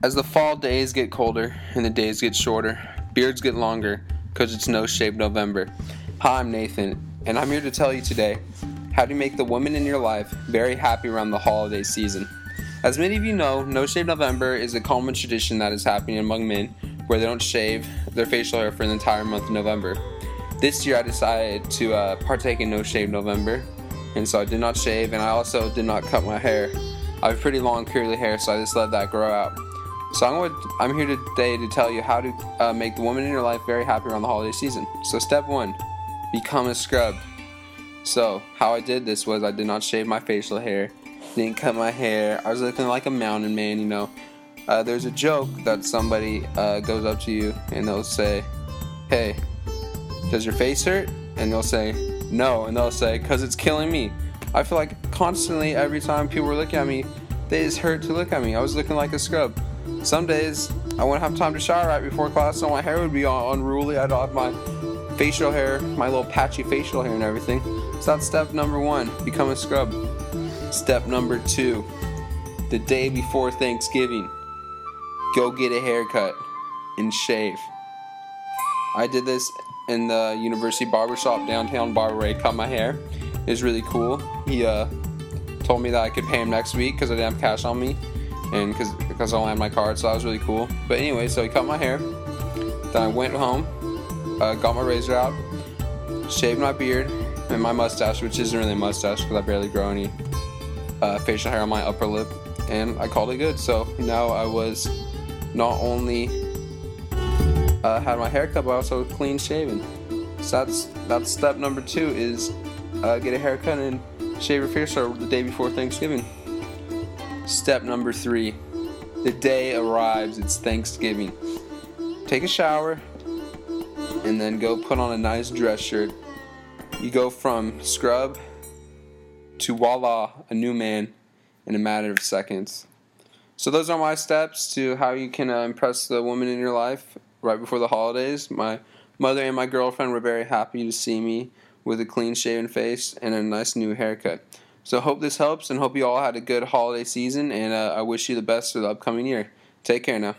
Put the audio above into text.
As the fall days get colder and the days get shorter, beards get longer because it's no shave November. Hi, I'm Nathan, and I'm here to tell you today how to make the woman in your life very happy around the holiday season. As many of you know, No Shave November is a common tradition that is happening among men where they don't shave their facial hair for the entire month of November. This year I decided to uh, partake in No Shave November, and so I did not shave, and I also did not cut my hair. I have pretty long curly hair, so I just let that grow out. So I'm, I'm here today to tell you how to uh, make the woman in your life very happy around the holiday season. So step one, become a scrub. So how I did this was I did not shave my facial hair, didn't cut my hair. I was looking like a mountain man, you know. Uh, there's a joke that somebody uh, goes up to you and they'll say, "Hey, does your face hurt?" And they'll say, "No," and they'll say, "Cause it's killing me." I feel like constantly every time people were looking at me, they just hurt to look at me. I was looking like a scrub. Some days I wouldn't have time to shower right before class, so my hair would be unruly. I'd have my facial hair, my little patchy facial hair, and everything. So that's step number one become a scrub. Step number two the day before Thanksgiving, go get a haircut and shave. I did this in the University Barbershop downtown bar where I cut my hair. It was really cool. He uh, told me that I could pay him next week because I didn't have cash on me and because because I only had my card, so that was really cool. But anyway, so he cut my hair. Then I went home, uh, got my razor out, shaved my beard and my mustache, which isn't really a mustache because I barely grow any uh, facial hair on my upper lip, and I called it good. So now I was not only uh, had my hair cut, but also clean shaven. So that's that's step number two is uh, get a haircut and shave your facial the day before Thanksgiving. Step number three the day arrives, it's Thanksgiving. Take a shower and then go put on a nice dress shirt. You go from scrub to voila, a new man in a matter of seconds. So, those are my steps to how you can uh, impress the woman in your life right before the holidays. My mother and my girlfriend were very happy to see me with a clean shaven face and a nice new haircut. So hope this helps and hope you all had a good holiday season and uh, I wish you the best for the upcoming year. Take care now.